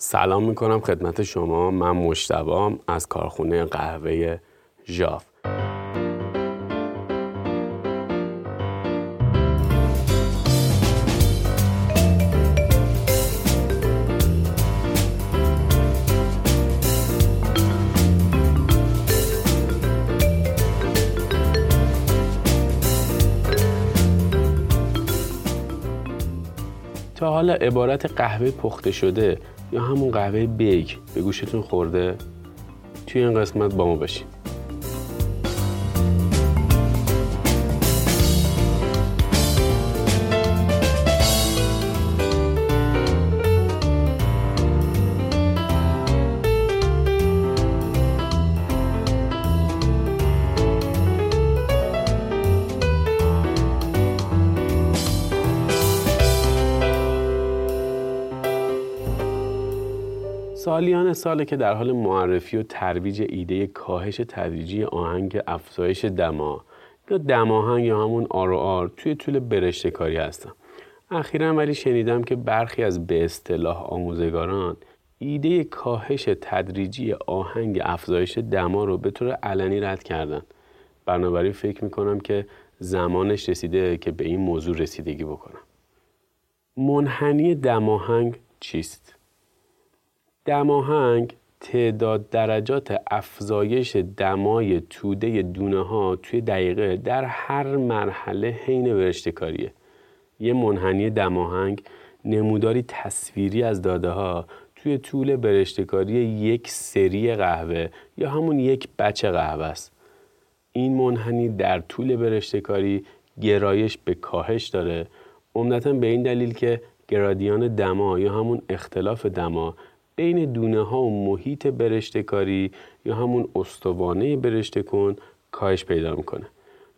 سلام می‌کنم خدمت شما. من مشتبام از کارخونه قهوه ژاف. تا حالا عبارت قهوه پخته شده یا همون قهوه بیک به گوشتون خورده توی این قسمت با ما باشین. سالیان ساله که در حال معرفی و ترویج ایده کاهش تدریجی آهنگ افزایش دما یا دماهنگ یا همون آر آر توی طول برشته کاری هستم اخیرا ولی شنیدم که برخی از به اصطلاح آموزگاران ایده کاهش تدریجی آهنگ افزایش دما رو به طور علنی رد کردن. بنابراین فکر می‌کنم که زمانش رسیده که به این موضوع رسیدگی بکنم. منحنی دماهنگ چیست؟ دماهنگ تعداد درجات افزایش دمای توده دونه ها توی دقیقه در هر مرحله حین ورشته کاریه. یه منحنی دماهنگ نموداری تصویری از داده ها توی طول برشتکاری یک سری قهوه یا همون یک بچه قهوه است. این منحنی در طول برشتکاری گرایش به کاهش داره عمدتا به این دلیل که گرادیان دما یا همون اختلاف دما بین دونه ها و محیط برشته کاری یا همون استوانه برشته کن کاهش پیدا می‌کنه.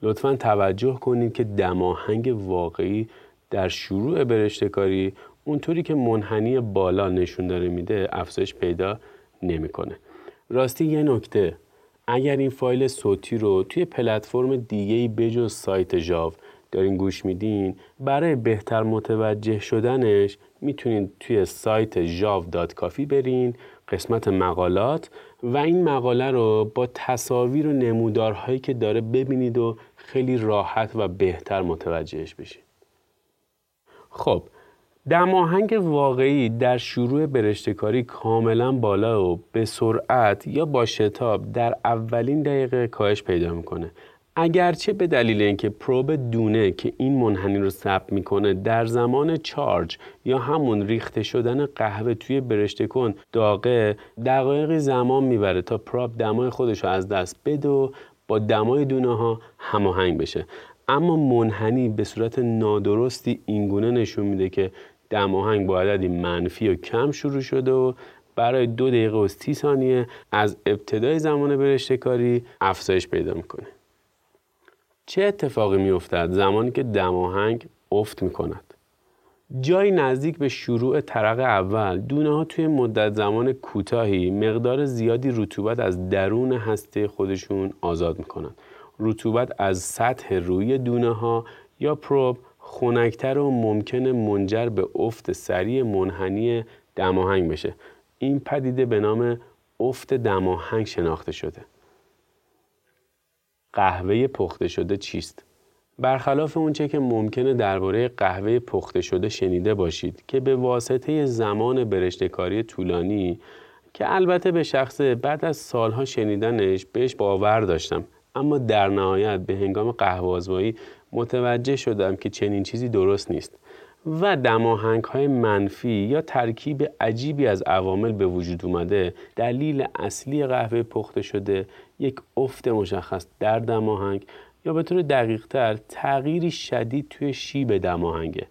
لطفا توجه کنید که دماهنگ واقعی در شروع برشته کاری اونطوری که منحنی بالا نشون داره میده افزایش پیدا نمی‌کنه. راستی یه نکته. اگر این فایل صوتی رو توی پلتفرم دیگه بجز سایت جاو دارین گوش میدین برای بهتر متوجه شدنش می‌تونید توی سایت jav.کافی برین قسمت مقالات و این مقاله رو با تصاویر و نمودارهایی که داره ببینید و خیلی راحت و بهتر متوجهش بشید. خب دماهنگ واقعی در شروع برشتکاری کاملا بالا و به سرعت یا با شتاب در اولین دقیقه کاهش پیدا می‌کنه اگرچه به دلیل اینکه پروب دونه که این منحنی رو ثبت می‌کنه در زمان چارج یا همون ریخته شدن قهوه توی برشته کن داغه دقایقی زمان می‌بره تا پروب دمای خودش رو از دست بده و با دمای دونه ها هماهنگ بشه. اما منحنی به صورت نادرستی اینگونه نشون میده که دماهنگ با عددی منفی و کم شروع شده و برای دو دقیقه و سی ثانیه از ابتدای زمان برشته کاری افزایش پیدا می‌کنه. چه اتفاقی میافتد زمانی که دماهنگ افت می کند؟ جایی نزدیک به شروع طرق اول دونه ها توی مدت زمان کوتاهی مقدار زیادی رطوبت از درون هسته خودشون آزاد می کنند. رطوبت از سطح روی دونه ها یا پروب خنکتر و ممکن منجر به افت سریع منحنی دماهنگ بشه. این پدیده به نام افت دماهنگ شناخته شده. قهوه پخته شده چیست؟ برخلاف اونچه که ممکنه درباره قهوه پخته شده شنیده باشید که به واسطه زمان برشتکاری طولانی که البته به شخص بعد از سالها شنیدنش بهش باور داشتم اما در نهایت به هنگام قهوه متوجه شدم که چنین چیزی درست نیست و دماهنگ های منفی یا ترکیب عجیبی از عوامل به وجود اومده دلیل اصلی قهوه پخته شده یک افت مشخص در دماهنگ یا به طور دقیق تر تغییری شدید توی شیب دماهنگه.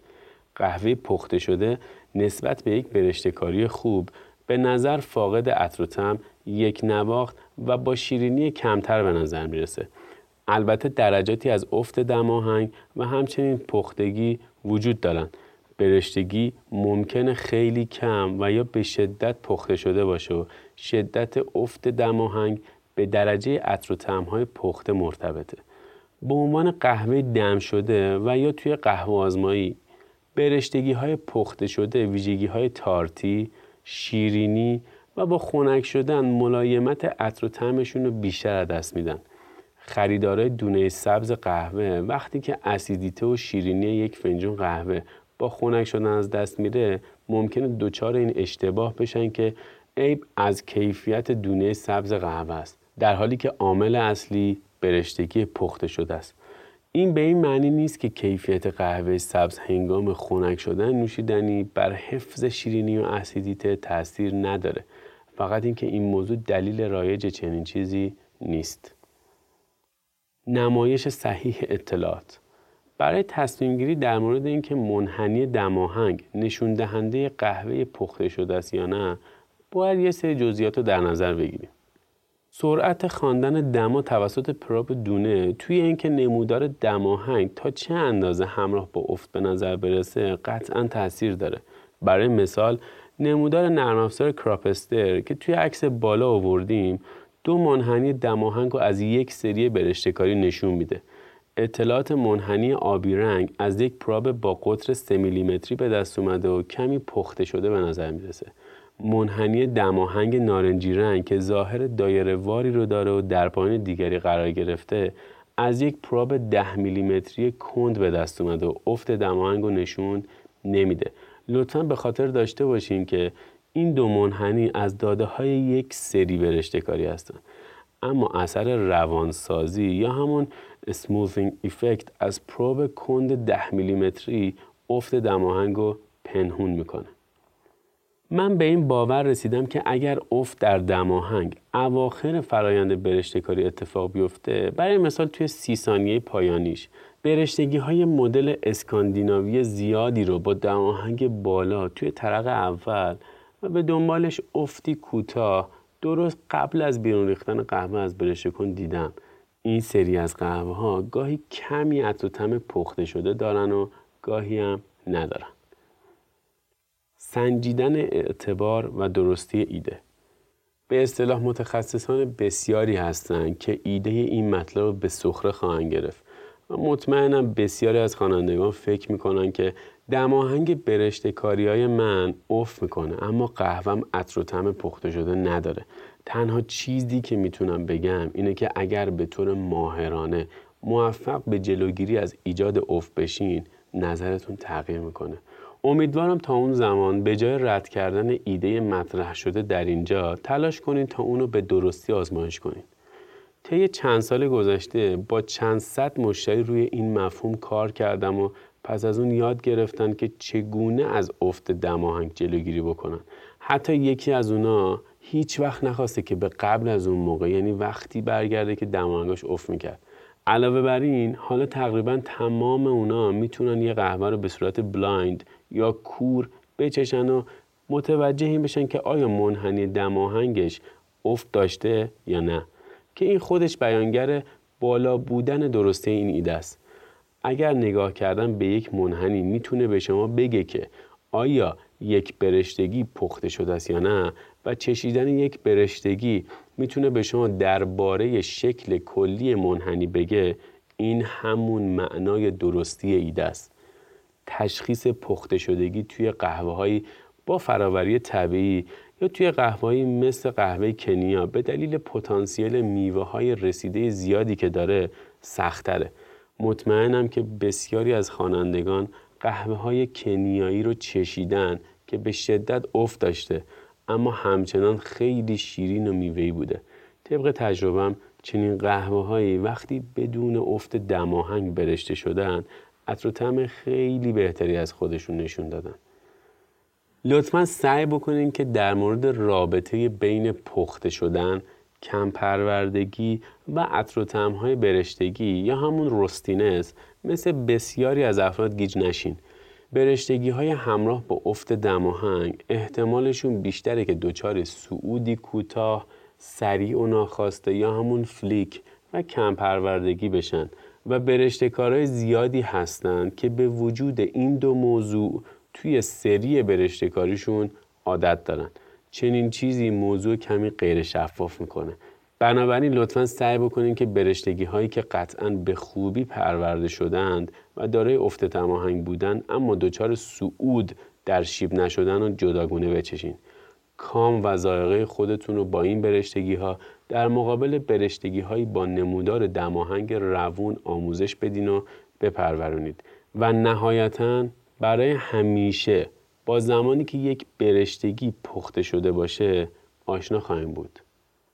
قهوه پخته شده نسبت به یک برشتکاری خوب به نظر فاقد عطر یک نواخت و با شیرینی کمتر به نظر می‌رسه. البته درجاتی از افت دماهنگ و همچنین پختگی وجود دارند برشتگی ممکنه خیلی کم و یا به شدت پخته شده باشه و شدت افت دماهنگ به درجه عطر و طعمهای پخته مرتبطه به عنوان قهوه دم شده و یا توی قهوه آزمایی برشتگی های پخته شده ویژگی های تارتی، شیرینی و با خنک شدن ملایمت عطر و طعمشون رو بیشتر از دست میدن. خریدارای دونه سبز قهوه وقتی که اسیدیته و شیرینی یک فنجون قهوه با خنک شدن از دست میره ممکنه دچار این اشتباه بشن که عیب از کیفیت دونه سبز قهوه است. در حالی که عامل اصلی برشتگی پخته شده است. این به این معنی نیست که کیفیت قهوه سبز هنگام خنک شدن نوشیدنی بر حفظ شیرینی و اسیدیته تاثیر نداره. فقط اینکه این موضوع دلیل رایج چنین چیزی نیست. نمایش صحیح اطلاعات. برای تصمیم گیری در مورد اینکه منحنی دماهنگ نشون دهنده قهوه پخته شده است یا نه باید یه سری جزئیات رو در نظر بگیریم. سرعت خواندن دما توسط پراپ دونه توی اینکه نمودار دماهنگ تا چه اندازه همراه با افت به نظر برسه قطعا تاثیر داره. برای مثال نمودار نرم افزار کراپستر که توی عکس بالا آوردیم دو منحنی دماهنگ رو از یک سری برشتکاری نشون میده. اطلاعات منحنی آبی رنگ از یک پراب با قطر 3 میلیمتری به دست اومده و کمی پخته شده به نظر می‌رسه. منحنی دماهنگ نارنجی رنگ که ظاهر دایره واری رو داره و در پایین دیگری قرار گرفته از یک پراب 10 میلیمتری کند به دست اومده و افت دماهنگ رو نشون نمیده. لطفا به خاطر داشته باشین که این دو منحنی از داده های یک سری برشته کاری هستند. اما اثر روانسازی یا همون smoothing effect از پروب کند 10 میلیمتری افت دماهنگ رو پنهون می‌کنه. من به این باور رسیدم که اگر افت در دماهنگ اواخر فرایند برشتکاری اتفاق بیفته برای مثال توی سی ثانیه پایانیش برشتگی های مدل اسکاندیناوی زیادی رو با دماهنگ بالا توی طرق اول و به دنبالش افتی کوتاه درست قبل از بیرون ریختن قهوه از برشته کن دیدم. این سری از قهوه ها گاهی کمی عطر و تم پخته شده دارن و گاهی هم ندارن. سنجیدن اعتبار و درستی ایده. به اصطلاح متخصصان بسیاری هستند که ایده این مطلب رو به سخره خواهند گرفت. و مطمئنم بسیاری از خوانندگان فکر می‌کنن که دماهنگ برشته کاری های من اوف می‌کنه اما قهوهم عطر و تم پخته شده نداره. تنها چیزی که می‌تونم بگم اینه که اگر به طور ماهرانه موفق به جلوگیری از ایجاد اوف بشین نظرتون تغییر می‌کنه. امیدوارم تا اون زمان به جای رد کردن ایده مطرح شده در اینجا تلاش کنید تا اونو به درستی آزمایش کنید طی چند سال گذشته با چند صد مشتری روی این مفهوم کار کردم و پس از اون یاد گرفتن که چگونه از افت دماهنگ جلوگیری بکنن. حتی یکی از اونا هیچ وقت نخواسته که به قبل از اون موقع یعنی وقتی برگرده که دماهنگاش افت می‌کرد. علاوه بر این حالا تقریبا تمام اونا می‌تونن یه قهوه رو به صورت blind یا کور بچشن و متوجه این بشن که آیا منحنی دماهنگش افت داشته یا نه. که این خودش بیانگر بالا بودن درسته این ایده است. اگر نگاه کردن به یک منحنی می‌تونه به شما بگه که آیا یک برشتگی پخته شده است یا نه و چشیدن یک برشتگی می‌تونه به شما درباره شکل کلی منحنی بگه این همون معنای درستی ایده است. تشخیص پخته شدگی توی قهوه با فراوری طبیعی یا توی قهوه‌ای مثل قهوه کنیا به دلیل پتانسیل میوه های رسیده زیادی که داره سختره مطمئنم که بسیاری از خوانندگان قهوه های کنیایی رو چشیدن که به شدت افت داشته اما همچنان خیلی شیرین و میوهی بوده. طبق تجربم چنین قهوه هایی وقتی بدون افت دماهنگ برشته شدن عطر و خیلی بهتری از خودشون نشون دادن. لطفا سعی بکنین که در مورد رابطه بین پخته شدن کم پروردگی و عطر و های برشتگی یا همون رستینس مثل بسیاری از افراد گیج نشین. برشتگی های همراه با افت دماهنگ احتمالشون بیشتره که دچار سعودی کوتاه سریع و ناخواسته یا همون فلیک و کم پروردگی بشن. و برشتکارهای زیادی هستند که به وجود این دو موضوع توی سری برشتکاریشون عادت دارن. چنین چیزی موضوع کمی غیر شفاف می‌کنه. بنابراین لطفا سعی بکنید که برشتگی هایی که قطعا به خوبی پرورده شدند و دارای افت تماهنگ بودن اما دچار سعود در شیب نشدن و جداگونه بچشین. کام و ذائقه خودتون رو با این برشتگی ها در مقابل برشتگی هایی با نمودار دماهنگ روون آموزش بدین و بپرورونید. و نهایتا برای همیشه با زمانی که یک برشتگی پخته شده باشه آشنا خواهیم بود.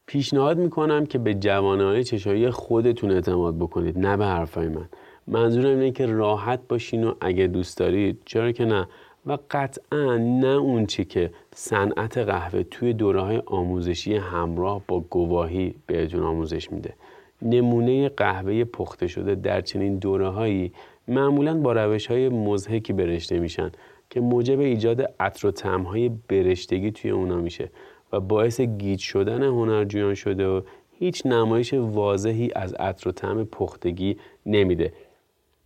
پیشنهاد می‌کنم که به جوانه های چشایی خودتون اعتماد بکنید نه به حرفای من. منظورم اینه که راحت باشین و اگه دوست دارید چرا که نه؟ و قطعا نه اون چی که صنعت قهوه توی دوره های آموزشی همراه با گواهی بهتون آموزش میده. نمونه قهوه پخته شده در چنین دوره هایی معمولا با روش های مزهکی برشته میشن که موجب ایجاد عطر و های برشتگی توی اونا میشه و باعث گیج شدن هنرجویان شده و هیچ نمایش واضحی از عطر و طعم پختگی نمیده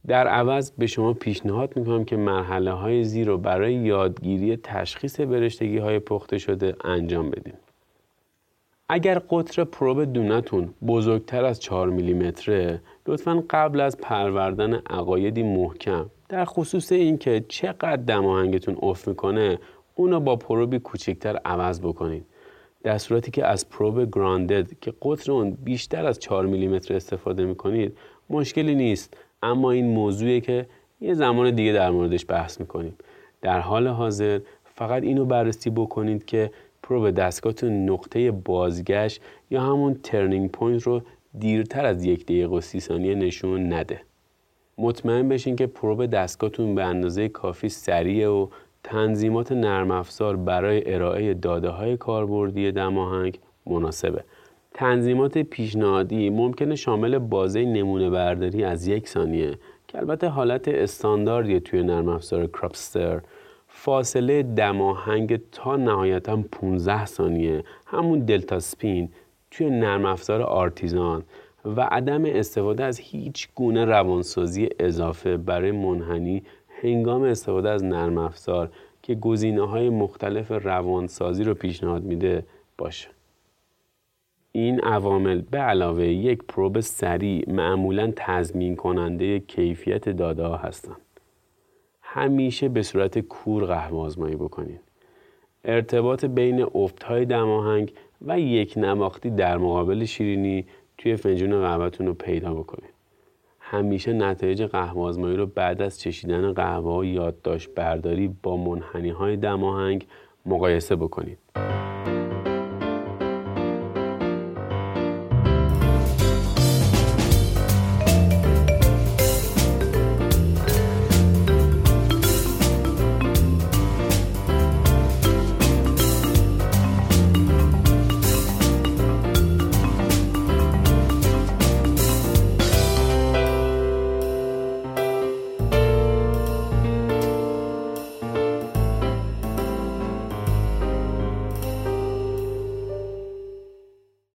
در عوض به شما پیشنهاد می‌کنم که مرحله های زیر رو برای یادگیری تشخیص برشتگی های پخته شده انجام بدین. اگر قطر پروب دونتون بزرگتر از 4 میلیمتره لطفا قبل از پروردن عقایدی محکم در خصوص اینکه چقدر دماهنگتون افت می‌کنه اونو با پروبی کوچکتر عوض بکنید. در صورتی که از پروب گراندد که قطر اون بیشتر از 4 میلیمتر استفاده می‌کنید مشکلی نیست. اما این موضوعی که یه زمان دیگه در موردش بحث می‌کنیم. در حال حاضر فقط اینو بررسی بکنید که probe دستگاهتون نقطه بازگشت یا همون turning point رو دیرتر از یک دقیقه و سی ثانیه نشون نده. مطمئن بشین که probe دستگاهتون به اندازه کافی سریع و تنظیمات نرم افزار برای ارائه داده های کاربردی دماهنگ مناسبه. تنظیمات پیشنهادی ممکنه شامل بازه نمونه برداری از یک ثانیه که البته حالت استانداردی توی نرم افزار کراپستر فاصله دماهنگ تا نهایتا 15 ثانیه همون دلتا سپین توی نرم افزار آرتیزان و عدم استفاده از هیچ گونه روانسازی اضافه برای منحنی هنگام استفاده از نرم افزار که گزینه های مختلف روانسازی رو پیشنهاد میده باشه این عوامل به علاوه یک پروب سریع معمولا تضمین کننده کیفیت داده ها هستند. همیشه به صورت کور قهوه آزمایی بکنید. ارتباط بین های دماهنگ و یک نواختی در مقابل شیرینی توی فنجون قهوهتون رو پیدا بکنید. همیشه نتایج قهوه آزمایی رو بعد از چشیدن قهوه یادداشت برداری با منحنی های دماهنگ مقایسه بکنید.